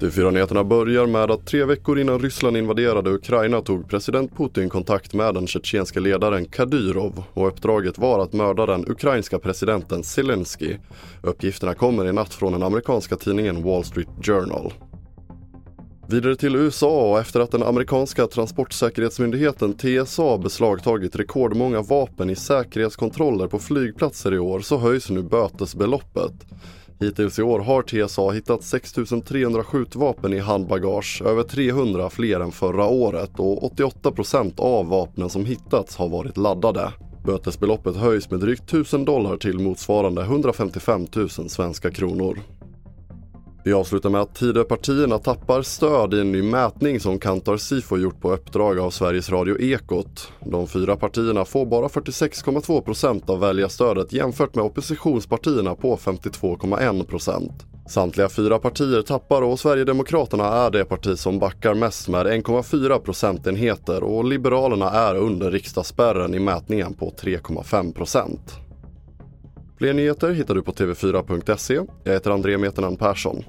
TV4-nyheterna börjar med att tre veckor innan Ryssland invaderade Ukraina tog president Putin kontakt med den tjetjenske ledaren Kadyrov och uppdraget var att mörda den ukrainska presidenten Zelensky. Uppgifterna kommer i natt från den amerikanska tidningen Wall Street Journal. Vidare till USA och efter att den amerikanska transportsäkerhetsmyndigheten TSA beslagtagit rekordmånga vapen i säkerhetskontroller på flygplatser i år så höjs nu bötesbeloppet. Hittills i år har TSA hittat 6 300 skjutvapen i handbagage, över 300 fler än förra året och 88% av vapnen som hittats har varit laddade. Bötesbeloppet höjs med drygt 1000 dollar till motsvarande 155 000 svenska kronor. Vi avslutar med att Tidöpartierna tappar stöd i en ny mätning som Kantar Sifo gjort på uppdrag av Sveriges Radio Ekot. De fyra partierna får bara 46,2 procent av väljarstödet jämfört med oppositionspartierna på 52,1 procent. Samtliga fyra partier tappar och Sverigedemokraterna är det parti som backar mest med 1,4 procentenheter och Liberalerna är under riksdagsspärren i mätningen på 3,5 procent. Fler nyheter hittar du på tv4.se. Jag heter André Meternan Persson.